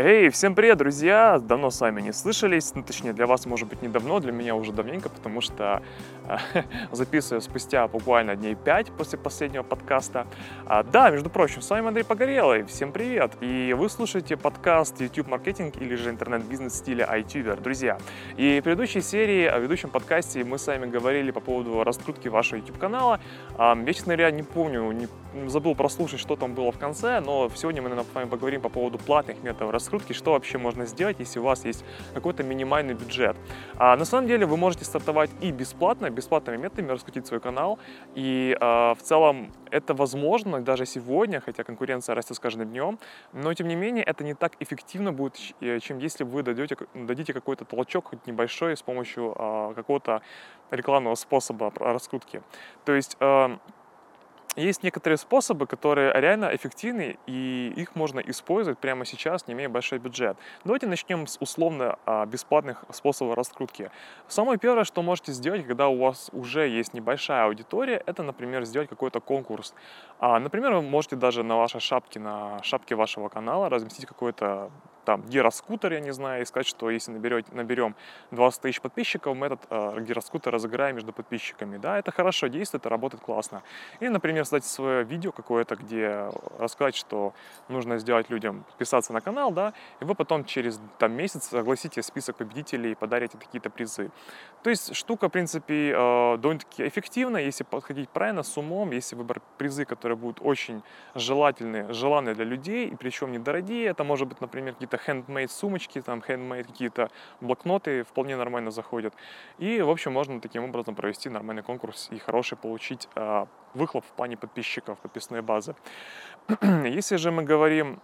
Эй, всем привет, друзья! Давно с вами не слышались, ну, точнее, для вас, может быть, не давно, для меня уже давненько, потому что э, записываю спустя буквально дней 5 после последнего подкаста. А, да, между прочим, с вами Андрей Погорелый, всем привет! И вы слушаете подкаст YouTube маркетинг или же интернет-бизнес в стиле iTuber, друзья. И в предыдущей серии, в ведущем подкасте мы с вами говорили по поводу раскрутки вашего YouTube-канала. А, я, честно говоря, не помню, не, забыл прослушать, что там было в конце, но сегодня мы, наверное, с вами поговорим по поводу платных методов раскрутки раскрутки, что вообще можно сделать, если у вас есть какой-то минимальный бюджет. А на самом деле вы можете стартовать и бесплатно, бесплатными методами раскрутить свой канал. И а, в целом это возможно даже сегодня, хотя конкуренция растет с каждым днем, но тем не менее это не так эффективно будет, э, чем если вы дадете, дадите какой-то толчок, хоть небольшой, с помощью а, какого-то рекламного способа раскрутки. То есть а, есть некоторые способы, которые реально эффективны, и их можно использовать прямо сейчас, не имея большой бюджет. Давайте начнем с условно а, бесплатных способов раскрутки. Самое первое, что можете сделать, когда у вас уже есть небольшая аудитория, это, например, сделать какой-то конкурс. А, например, вы можете даже на вашей шапке, на шапке вашего канала разместить какой-то там гироскутер, я не знаю, и сказать, что если наберете, наберем 20 тысяч подписчиков, мы этот э, гироскутер разыграем между подписчиками. Да, это хорошо действует, это работает классно. Или, например, создать свое видео какое-то, где рассказать, что нужно сделать людям подписаться на канал, да, и вы потом через там, месяц согласите список победителей и подарите какие-то призы. То есть штука, в принципе, э, довольно-таки эффективна, если подходить правильно, с умом, если выбрать призы, которые будут очень желательны, желанные для людей, и причем недорогие. Это может быть, например, какие-то handmade сумочки, там handmade какие-то блокноты вполне нормально заходят. И, в общем, можно таким образом провести нормальный конкурс и хороший получить э, выхлоп в плане подписчиков, подписной базы. Если же мы говорим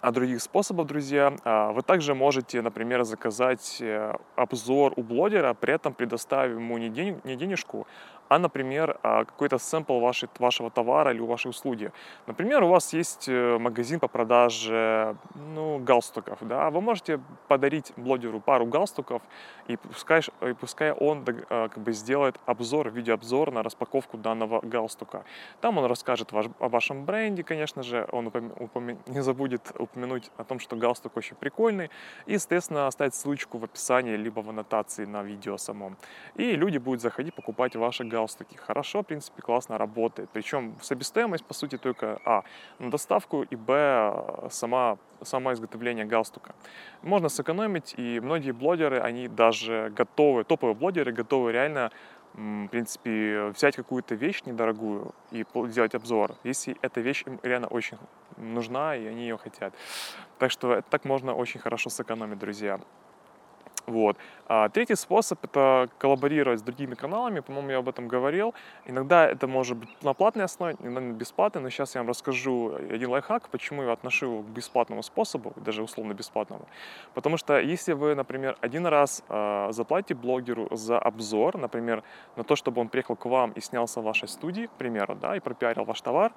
о других способах, друзья. А, вы также можете, например, заказать э, обзор у блогера, при этом предоставив ему не, день, не денежку, а, например, а, какой-то сэмпл вашей, вашего товара или вашей услуги. Например, у вас есть э, магазин по продаже ну, галстуков. Да? Вы можете подарить блогеру пару галстуков, и пускай, и пускай он а, как бы сделает обзор, видеообзор на распаковку данного галстука. Там он расскажет ваш, о вашем бренде, конечно же, он упомя, упомя, не забудет упомянуть о том, что галстук очень прикольный, и, соответственно, оставить ссылочку в описании, либо в аннотации на видео самом. И люди будут заходить, покупать ваши галстуки галстуки. Хорошо, в принципе, классно работает. Причем себестоимость, по сути, только, а, на доставку, и, б, сама, само изготовление галстука. Можно сэкономить, и многие блогеры, они даже готовы, топовые блогеры готовы реально в принципе, взять какую-то вещь недорогую и сделать обзор, если эта вещь им реально очень нужна, и они ее хотят. Так что так можно очень хорошо сэкономить, друзья. Вот. А третий способ — это коллаборировать с другими каналами. По-моему, я об этом говорил. Иногда это может быть на платной основе, иногда на бесплатной, но сейчас я вам расскажу один лайфхак, почему я отношу к бесплатному способу, даже условно бесплатному. Потому что если вы, например, один раз э, заплатите блогеру за обзор, например, на то, чтобы он приехал к вам и снялся в вашей студии, к примеру, да, и пропиарил ваш товар,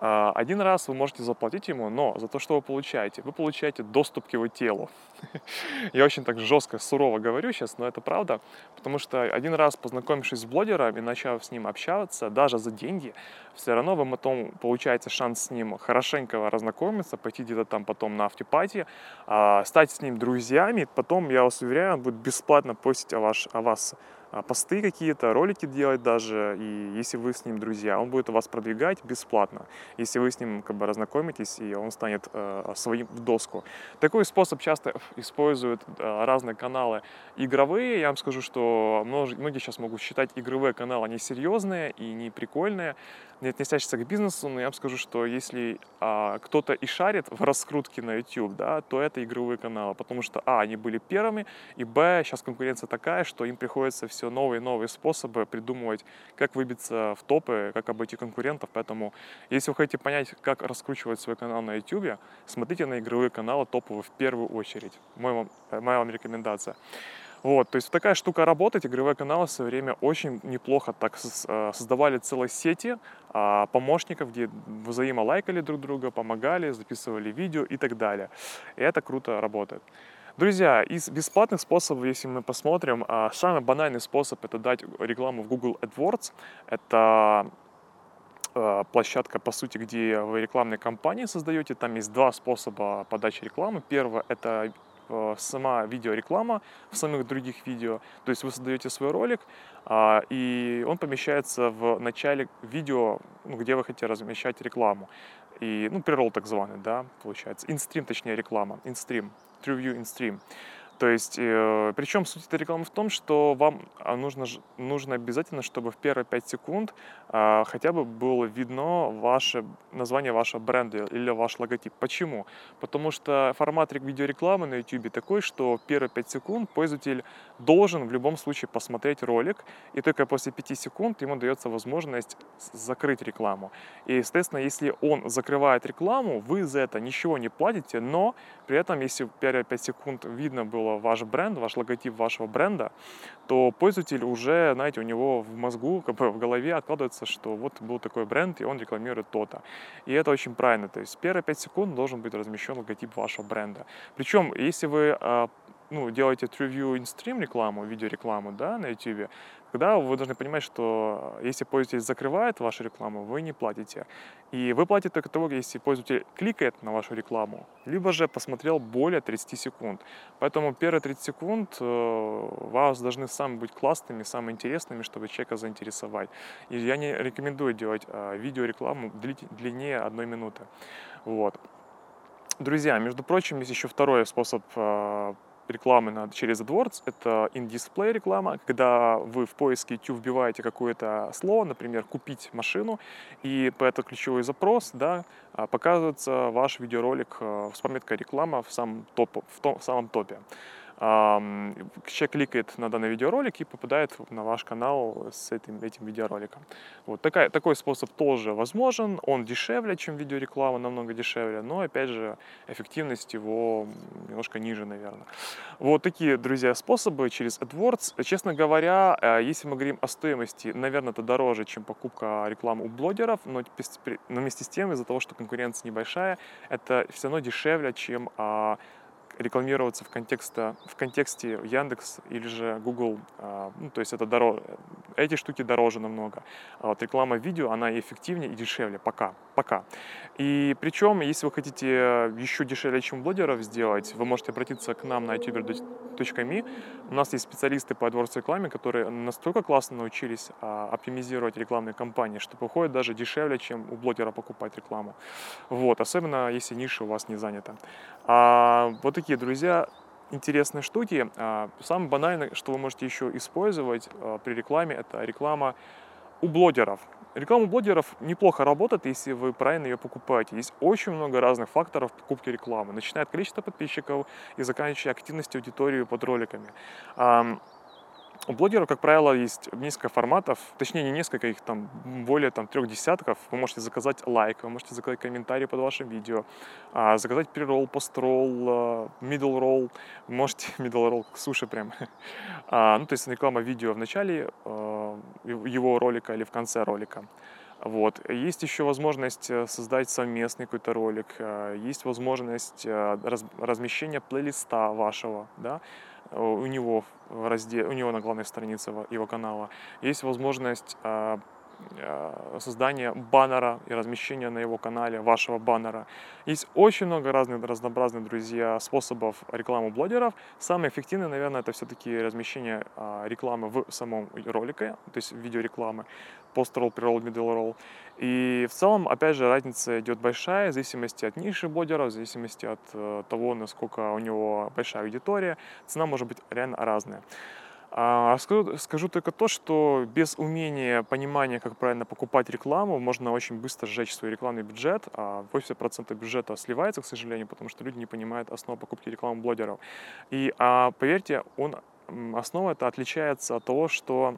один раз вы можете заплатить ему, но за то, что вы получаете, вы получаете доступ к его телу. Я очень так жестко, сурово говорю сейчас, но это правда, потому что один раз познакомившись с блогером и начав с ним общаться, даже за деньги, все равно вы потом получаете шанс с ним хорошенько разнакомиться, пойти где-то там потом на автопати, а, стать с ним друзьями, потом, я вас уверяю, он будет бесплатно постить о, ваш, о вас а, посты какие-то, ролики делать даже, и если вы с ним друзья, он будет вас продвигать бесплатно, если вы с ним как бы разнакомитесь, и он станет э, своим в доску. Такой способ часто используют э, разные каналы игровые, я вам скажу, что многие сейчас могут считать игровые каналы несерьезные и не прикольные, не относящиеся к бизнесу, но я вам скажу, что если а, кто-то и шарит в раскрутке на YouTube, да, то это игровые каналы, потому что, а, они были первыми, и, б, сейчас конкуренция такая, что им приходится все новые и новые способы придумывать, как выбиться в топы, как обойти конкурентов, поэтому, если вы хотите понять, как раскручивать свой канал на YouTube, смотрите на игровые каналы топовые в первую очередь, моя вам, моя вам рекомендация. Вот, то есть такая штука работает, игровые каналы в свое время очень неплохо так э, создавали целые сети а, помощников, где взаимо лайкали друг друга, помогали, записывали видео и так далее. И это круто работает. Друзья, из бесплатных способов, если мы посмотрим, а, самый банальный способ это дать рекламу в Google AdWords. Это э, площадка, по сути, где вы рекламные кампании создаете. Там есть два способа подачи рекламы. Первое – это э, сама видеореклама в самых других видео. То есть вы создаете свой ролик, а, и он помещается в начале видео, ну, где вы хотите размещать рекламу. И, ну, прерол так званый, да, получается. Инстрим, точнее, реклама. Инстрим. through view in stream. То есть, э, причем суть этой рекламы в том, что вам а, нужно, нужно обязательно, чтобы в первые 5 секунд э, хотя бы было видно ваше название вашего бренда или ваш логотип. Почему? Потому что формат видеорекламы на YouTube такой, что первые 5 секунд пользователь должен в любом случае посмотреть ролик, и только после 5 секунд ему дается возможность закрыть рекламу. И, естественно, если он закрывает рекламу, вы за это ничего не платите, но при этом, если первые 5 секунд видно было было ваш бренд, ваш логотип вашего бренда, то пользователь уже, знаете, у него в мозгу, как бы в голове откладывается, что вот был такой бренд, и он рекламирует то-то. И это очень правильно. То есть первые 5 секунд должен быть размещен логотип вашего бренда. Причем, если вы а, ну, делаете TrueView InStream рекламу, видеорекламу, да, на YouTube, тогда вы должны понимать, что если пользователь закрывает вашу рекламу, вы не платите. И вы платите только того, если пользователь кликает на вашу рекламу, либо же посмотрел более 30 секунд. Поэтому первые 30 секунд э, вас должны сами быть классными, самыми интересными, чтобы человека заинтересовать. И я не рекомендую делать э, видеорекламу длиннее одной минуты. Вот. Друзья, между прочим, есть еще второй способ э, рекламы на, через AdWords, это in-display реклама, когда вы в поиске YouTube вбиваете какое-то слово, например, «купить машину», и по этому ключевой запрос да, а, показывается ваш видеоролик э, с пометкой «реклама» в самом, топ, в, том, в самом топе человек кликает на данный видеоролик и попадает на ваш канал с этим, этим видеороликом. Вот такая, такой способ тоже возможен, он дешевле, чем видеореклама, намного дешевле, но опять же эффективность его немножко ниже, наверное. Вот такие, друзья, способы через AdWords. Честно говоря, э, если мы говорим о стоимости, наверное, это дороже, чем покупка рекламы у блогеров, но, но вместе с тем, из-за того, что конкуренция небольшая, это все равно дешевле, чем а, рекламироваться в, контексте, в контексте Яндекс или же Google, а, ну, то есть это дороже, эти штуки дороже намного. А вот реклама видео, она и эффективнее, и дешевле, пока, пока. И причем, если вы хотите еще дешевле, чем блогеров сделать, вы можете обратиться к нам на youtuber.me. У нас есть специалисты по AdWords рекламе, которые настолько классно научились а, оптимизировать рекламные кампании, что выходит даже дешевле, чем у блогера покупать рекламу. Вот, особенно если ниша у вас не занята. А, вот такие, друзья, интересные штуки. А, самое банальное, что вы можете еще использовать а, при рекламе, это реклама у блогеров. Реклама блогеров неплохо работает, если вы правильно ее покупаете. Есть очень много разных факторов покупки рекламы, начиная от количества подписчиков и заканчивая активностью аудитории под роликами. У блогеров, как правило, есть несколько форматов, точнее не несколько, их там более там, трех десятков. Вы можете заказать лайк, вы можете заказать комментарий под вашим видео, а, заказать преролл, постролл, middle roll, можете middle roll, суши прям. А, ну, то есть реклама видео в начале а, его ролика или в конце ролика. Вот. Есть еще возможность э, создать совместный какой-то ролик, э, есть возможность э, размещения плейлиста вашего, да, у него в разделе, у него на главной странице его канала есть возможность а, создания баннера и размещения на его канале вашего баннера. Есть очень много разных разнообразных, друзья, способов рекламы блогеров. Самый эффективный, наверное, это все-таки размещение а, рекламы в самом ролике, то есть видеорекламы, пост-ролл, pre-roll, middle roll. И в целом, опять же, разница идет большая в зависимости от ниши блогера, в зависимости от э, того, насколько у него большая аудитория. Цена может быть реально разная. А, скажу, скажу только то, что без умения, понимания, как правильно покупать рекламу, можно очень быстро сжечь свой рекламный бюджет, а 80% бюджета сливается, к сожалению, потому что люди не понимают основу покупки рекламы блогеров. И а, поверьте, он, основа это отличается от того, что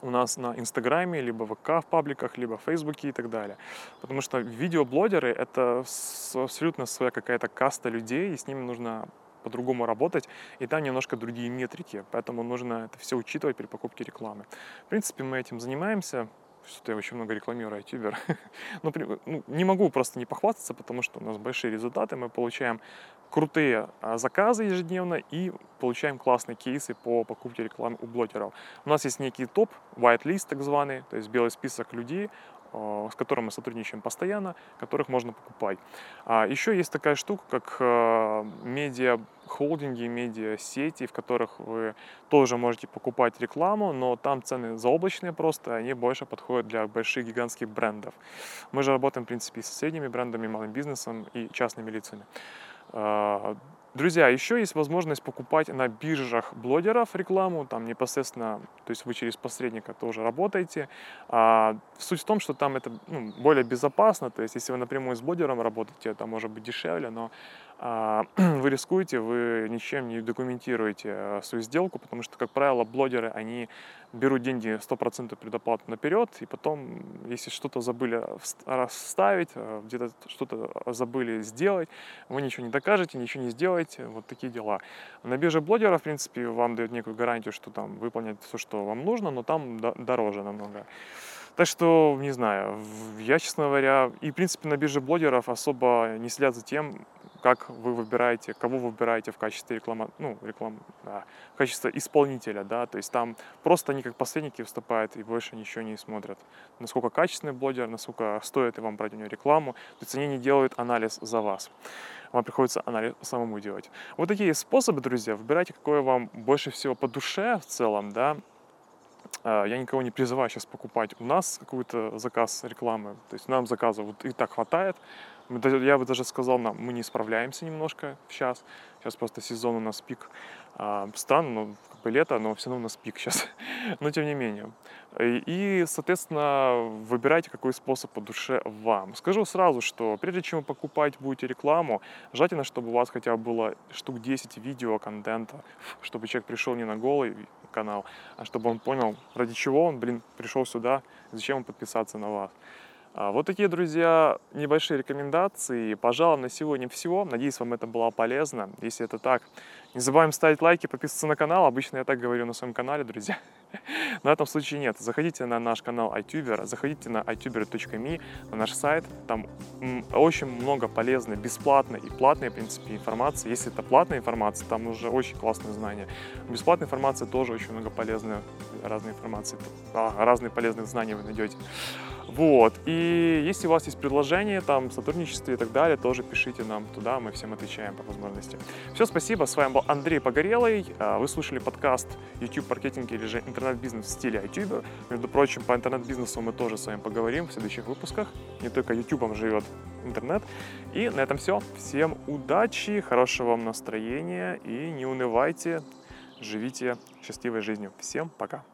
у нас на Инстаграме, либо в ВК в пабликах, либо в Фейсбуке и так далее. Потому что видеоблогеры — это абсолютно своя какая-то каста людей, и с ними нужно по-другому работать, и там немножко другие метрики, поэтому нужно это все учитывать при покупке рекламы. В принципе, мы этим занимаемся, что-то я очень много рекламирую, ютубер. Ну, ну, не могу просто не похвастаться, потому что у нас большие результаты, мы получаем крутые а, заказы ежедневно и получаем классные кейсы по покупке рекламы у блогеров. У нас есть некий топ, white list так званый, то есть белый список людей, с которыми мы сотрудничаем постоянно, которых можно покупать. А еще есть такая штука, как э, медиа холдинги, медиа сети, в которых вы тоже можете покупать рекламу, но там цены заоблачные просто, они больше подходят для больших гигантских брендов. Мы же работаем, в принципе, с средними брендами, малым бизнесом и частными лицами. Друзья, еще есть возможность покупать на биржах блогеров рекламу, там непосредственно, то есть вы через посредника тоже работаете. А, суть в том, что там это ну, более безопасно, то есть если вы напрямую с блогером работаете, это может быть дешевле, но вы рискуете, вы ничем не документируете э, свою сделку, потому что, как правило, блогеры, они берут деньги 100% предоплату наперед, и потом, если что-то забыли расставить, э, где-то что-то забыли сделать, вы ничего не докажете, ничего не сделаете, вот такие дела. На бирже блогера, в принципе, вам дают некую гарантию, что там выполнять все, что вам нужно, но там дороже намного. Так что, не знаю, я, честно говоря, и, в принципе, на бирже блогеров особо не следят за тем, как вы выбираете, кого вы выбираете в качестве реклама, ну, реклам, да, в качестве исполнителя, да, то есть там просто они как посредники выступают и больше ничего не смотрят. Насколько качественный блогер, насколько стоит вам брать у него рекламу, то есть они не делают анализ за вас. Вам приходится анализ самому делать. Вот такие способы, друзья, выбирайте, какое вам больше всего по душе в целом, да, а, я никого не призываю сейчас покупать у нас какой-то заказ рекламы. То есть нам заказов вот и так хватает. Я бы даже сказал, нам, мы не справляемся немножко сейчас. Сейчас просто сезон у нас пик. А, странно, но как бы лето, но все равно у нас пик сейчас. но тем не менее. И, соответственно, выбирайте, какой способ по душе вам. Скажу сразу, что прежде чем вы покупать будете рекламу, желательно, чтобы у вас хотя бы было штук 10 видео контента, чтобы человек пришел не на голый канал, а чтобы он понял, ради чего он, блин, пришел сюда, зачем он подписаться на вас. А, вот такие, друзья, небольшие рекомендации. Пожалуй, на сегодня всего. Надеюсь, вам это было полезно. Если это так, не забываем ставить лайки, подписываться на канал. Обычно я так говорю на своем канале, друзья. Но в этом случае нет. Заходите на наш канал iTuber, заходите на ituber.me, на наш сайт. Там очень много полезной, бесплатной и платной, в принципе, информации. Если это платная информация, там уже очень классные знания. Бесплатная информация тоже очень много полезной, разной информации, а, разные полезные знания вы найдете. Вот. И если у вас есть предложения, там, сотрудничество и так далее, тоже пишите нам туда, мы всем отвечаем по возможности. Все, спасибо. С вами был Андрей Погорелый. А, вы слушали подкаст YouTube маркетинг или же интернет-бизнес в стиле YouTube. Между прочим, по интернет-бизнесу мы тоже с вами поговорим в следующих выпусках. Не только YouTube живет интернет. И на этом все. Всем удачи, хорошего вам настроения и не унывайте, живите счастливой жизнью. Всем пока.